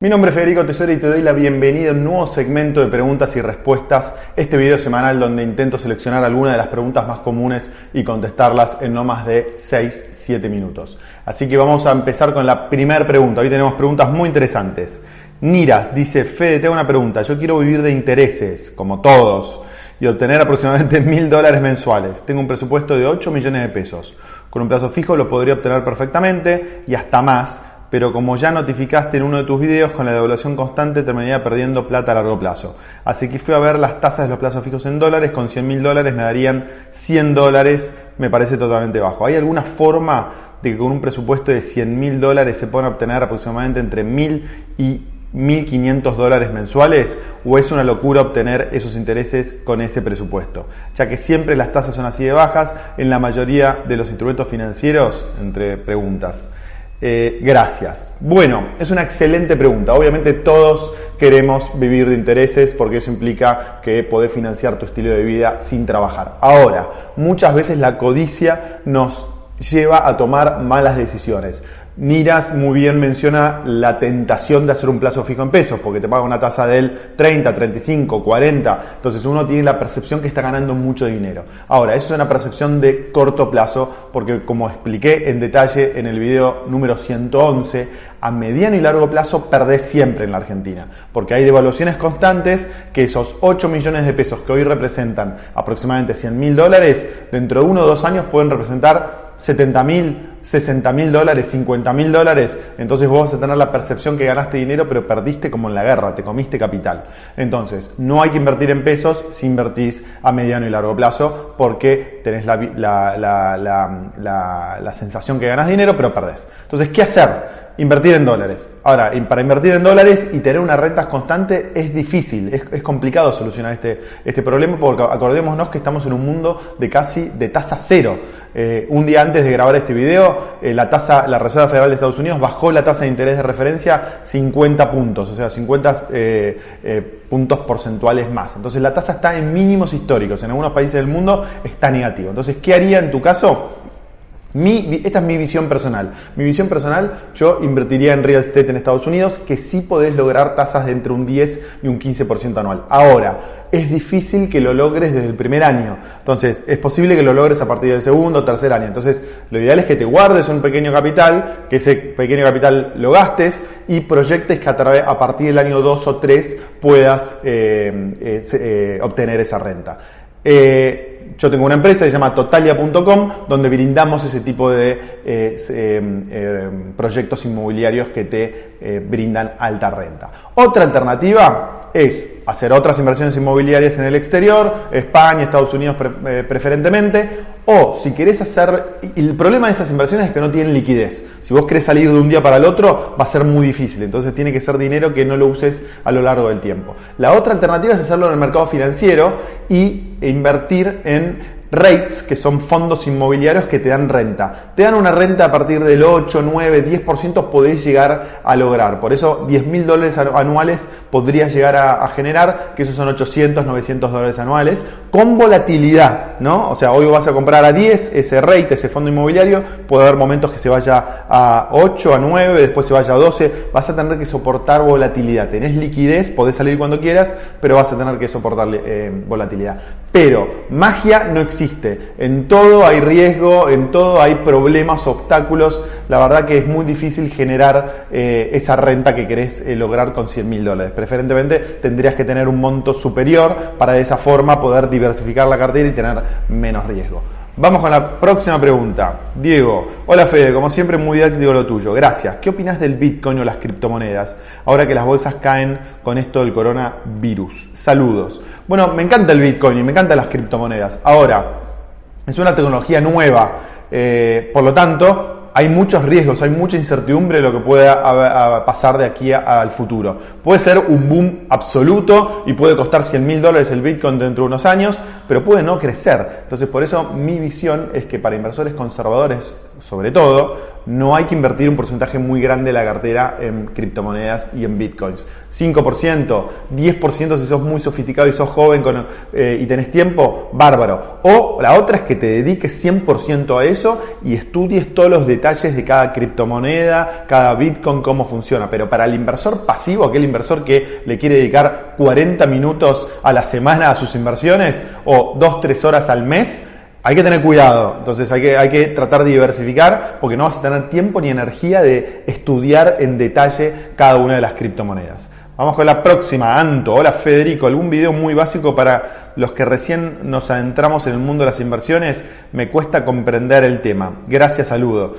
Mi nombre es Federico Tesoro y te doy la bienvenida a un nuevo segmento de preguntas y respuestas, este video semanal donde intento seleccionar algunas de las preguntas más comunes y contestarlas en no más de 6-7 minutos. Así que vamos a empezar con la primera pregunta. Hoy tenemos preguntas muy interesantes. Niras dice, Fede, tengo una pregunta. Yo quiero vivir de intereses, como todos, y obtener aproximadamente mil dólares mensuales. Tengo un presupuesto de 8 millones de pesos. Con un plazo fijo lo podría obtener perfectamente y hasta más pero como ya notificaste en uno de tus videos, con la devaluación constante terminaría perdiendo plata a largo plazo. Así que fui a ver las tasas de los plazos fijos en dólares, con 100 mil dólares me darían 100 dólares, me parece totalmente bajo. ¿Hay alguna forma de que con un presupuesto de 100 mil dólares se puedan obtener aproximadamente entre 1000 y 1.500 dólares mensuales o es una locura obtener esos intereses con ese presupuesto, ya que siempre las tasas son así de bajas en la mayoría de los instrumentos financieros, entre preguntas. Eh, gracias. Bueno, es una excelente pregunta. Obviamente todos queremos vivir de intereses porque eso implica que podés financiar tu estilo de vida sin trabajar. Ahora, muchas veces la codicia nos lleva a tomar malas decisiones. Niras muy bien menciona la tentación de hacer un plazo fijo en pesos, porque te paga una tasa del 30, 35, 40. Entonces uno tiene la percepción que está ganando mucho dinero. Ahora, eso es una percepción de corto plazo, porque como expliqué en detalle en el video número 111, a mediano y largo plazo perdés siempre en la Argentina, porque hay devaluaciones constantes que esos 8 millones de pesos que hoy representan aproximadamente 100 mil dólares, dentro de uno o dos años pueden representar 70 mil, 60 mil dólares, 50 mil dólares, entonces vos vas a tener la percepción que ganaste dinero, pero perdiste como en la guerra, te comiste capital. Entonces, no hay que invertir en pesos si invertís a mediano y largo plazo, porque tenés la, la, la sensación que ganas dinero, pero perdés. Entonces, ¿qué hacer? Invertir en dólares. Ahora, para invertir en dólares y tener una renta constante es difícil, es, complicado solucionar este, este problema porque acordémonos que estamos en un mundo de casi de tasa cero. Eh, un día antes de grabar este video, eh, la tasa, la Reserva Federal de Estados Unidos bajó la tasa de interés de referencia 50 puntos, o sea, 50 eh, puntos porcentuales más. Entonces la tasa está en mínimos históricos, en algunos países del mundo está negativo. Entonces, ¿qué haría en tu caso? Mi, esta es mi visión personal. Mi visión personal, yo invertiría en real estate en Estados Unidos, que sí podés lograr tasas de entre un 10 y un 15% anual. Ahora, es difícil que lo logres desde el primer año. Entonces, es posible que lo logres a partir del segundo o tercer año. Entonces, lo ideal es que te guardes un pequeño capital, que ese pequeño capital lo gastes y proyectes que a, a partir del año 2 o 3 puedas eh, eh, eh, obtener esa renta. Yo tengo una empresa que se llama totalia.com donde brindamos ese tipo de eh, eh, eh, proyectos inmobiliarios que te brindan alta renta. Otra alternativa es hacer otras inversiones inmobiliarias en el exterior, España, Estados Unidos preferentemente, o si querés hacer, el problema de esas inversiones es que no tienen liquidez. Si vos querés salir de un día para el otro, va a ser muy difícil. Entonces tiene que ser dinero que no lo uses a lo largo del tiempo. La otra alternativa es hacerlo en el mercado financiero y invertir en rates, que son fondos inmobiliarios que te dan renta. Te dan una renta a partir del 8, 9, 10% podés llegar a lograr. Por eso 10 mil dólares anuales podrías llegar a, generar, que esos son 800, 900 dólares anuales, con volatilidad, ¿no? O sea, hoy vas a comprar a 10 ese rate, ese fondo inmobiliario, puede haber momentos que se vaya a 8, a 9, después se vaya a 12, vas a tener que soportar volatilidad. Tenés liquidez, podés salir cuando quieras, pero vas a tener que soportar eh, volatilidad. Pero magia no existe. En todo hay riesgo, en todo hay problemas, obstáculos. La verdad que es muy difícil generar eh, esa renta que querés eh, lograr con 100 mil dólares. Preferentemente tendrías que tener un monto superior para de esa forma poder diversificar la cartera y tener menos riesgo. Vamos con la próxima pregunta. Diego, hola Fede, como siempre muy digo lo tuyo. Gracias. ¿Qué opinas del Bitcoin o las criptomonedas ahora que las bolsas caen con esto del coronavirus? Saludos. Bueno, me encanta el Bitcoin y me encantan las criptomonedas. Ahora, es una tecnología nueva. Eh, por lo tanto, hay muchos riesgos, hay mucha incertidumbre de lo que pueda pasar de aquí al futuro. Puede ser un boom absoluto y puede costar 100 mil dólares el Bitcoin dentro de unos años, pero puede no crecer. Entonces, por eso mi visión es que para inversores conservadores, sobre todo, no hay que invertir un porcentaje muy grande de la cartera en criptomonedas y en bitcoins. 5%, 10% si sos muy sofisticado y sos joven eh, y tenés tiempo, bárbaro. O la otra es que te dediques 100% a eso y estudies todos los detalles de cada criptomoneda, cada bitcoin, cómo funciona. Pero para el inversor pasivo, aquel inversor que le quiere dedicar 40 minutos a la semana a sus inversiones o 2-3 horas al mes, hay que tener cuidado, entonces hay que, hay que tratar de diversificar porque no vas a tener tiempo ni energía de estudiar en detalle cada una de las criptomonedas. Vamos con la próxima, Anto. Hola Federico, algún video muy básico para los que recién nos adentramos en el mundo de las inversiones. Me cuesta comprender el tema. Gracias, saludo.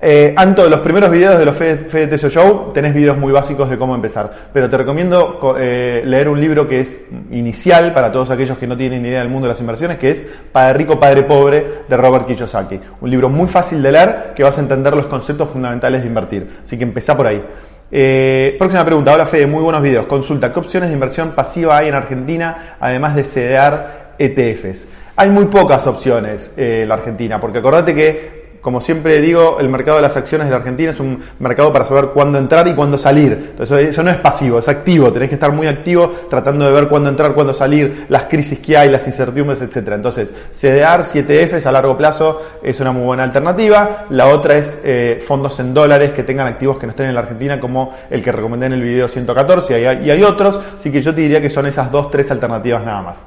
Eh, Anto, los primeros videos de los Fede Show tenés videos muy básicos de cómo empezar, pero te recomiendo eh, leer un libro que es inicial para todos aquellos que no tienen idea del mundo de las inversiones, que es Padre Rico, Padre Pobre de Robert Kiyosaki. Un libro muy fácil de leer que vas a entender los conceptos fundamentales de invertir. Así que empezá por ahí. Eh, próxima pregunta. Hola Fede, muy buenos videos. Consulta, ¿qué opciones de inversión pasiva hay en Argentina además de CDR ETFs? Hay muy pocas opciones eh, en la Argentina, porque acordate que como siempre digo, el mercado de las acciones de la Argentina es un mercado para saber cuándo entrar y cuándo salir. Entonces eso no es pasivo, es activo. Tenés que estar muy activo tratando de ver cuándo entrar, cuándo salir, las crisis que hay, las incertidumbres, etcétera. Entonces, CDR, 7Fs a largo plazo es una muy buena alternativa. La otra es eh, fondos en dólares que tengan activos que no estén en la Argentina, como el que recomendé en el video 114, y hay, y hay otros. Así que yo te diría que son esas dos, tres alternativas nada más.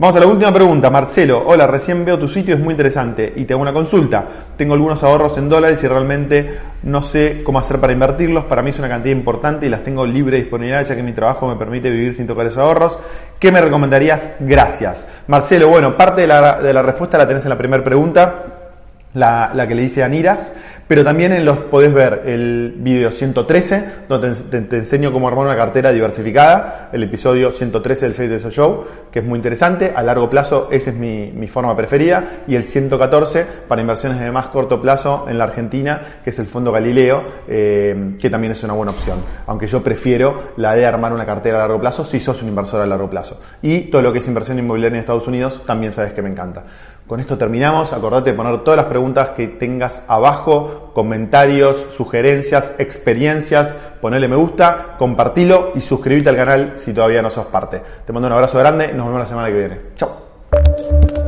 Vamos a la última pregunta, Marcelo. Hola, recién veo tu sitio, es muy interesante y te hago una consulta. Tengo algunos ahorros en dólares y realmente no sé cómo hacer para invertirlos. Para mí es una cantidad importante y las tengo libre disponibilidad ya que mi trabajo me permite vivir sin tocar esos ahorros. ¿Qué me recomendarías? Gracias. Marcelo, bueno, parte de la, de respuesta la tenés en la primera pregunta, la, que le dice a Niras. Pero también en los podés ver el video 113, donde te, enseño cómo armar una cartera diversificada, el episodio 113 del Face Show, que es muy interesante, a largo plazo esa es mi, mi, forma preferida, y el 114 para inversiones de más corto plazo en la Argentina, que es el Fondo Galileo, eh, que también es una buena opción, aunque yo prefiero la de armar una cartera a largo plazo si sos un inversor a largo plazo. Y todo lo que es inversión inmobiliaria en Estados Unidos también sabes que me encanta. Con esto terminamos. Acordate de poner todas las preguntas que tengas abajo, comentarios, sugerencias, experiencias. Ponele me gusta, compartilo y suscríbete al canal si todavía no sos parte. Te mando un abrazo grande nos vemos la semana que viene. Chao.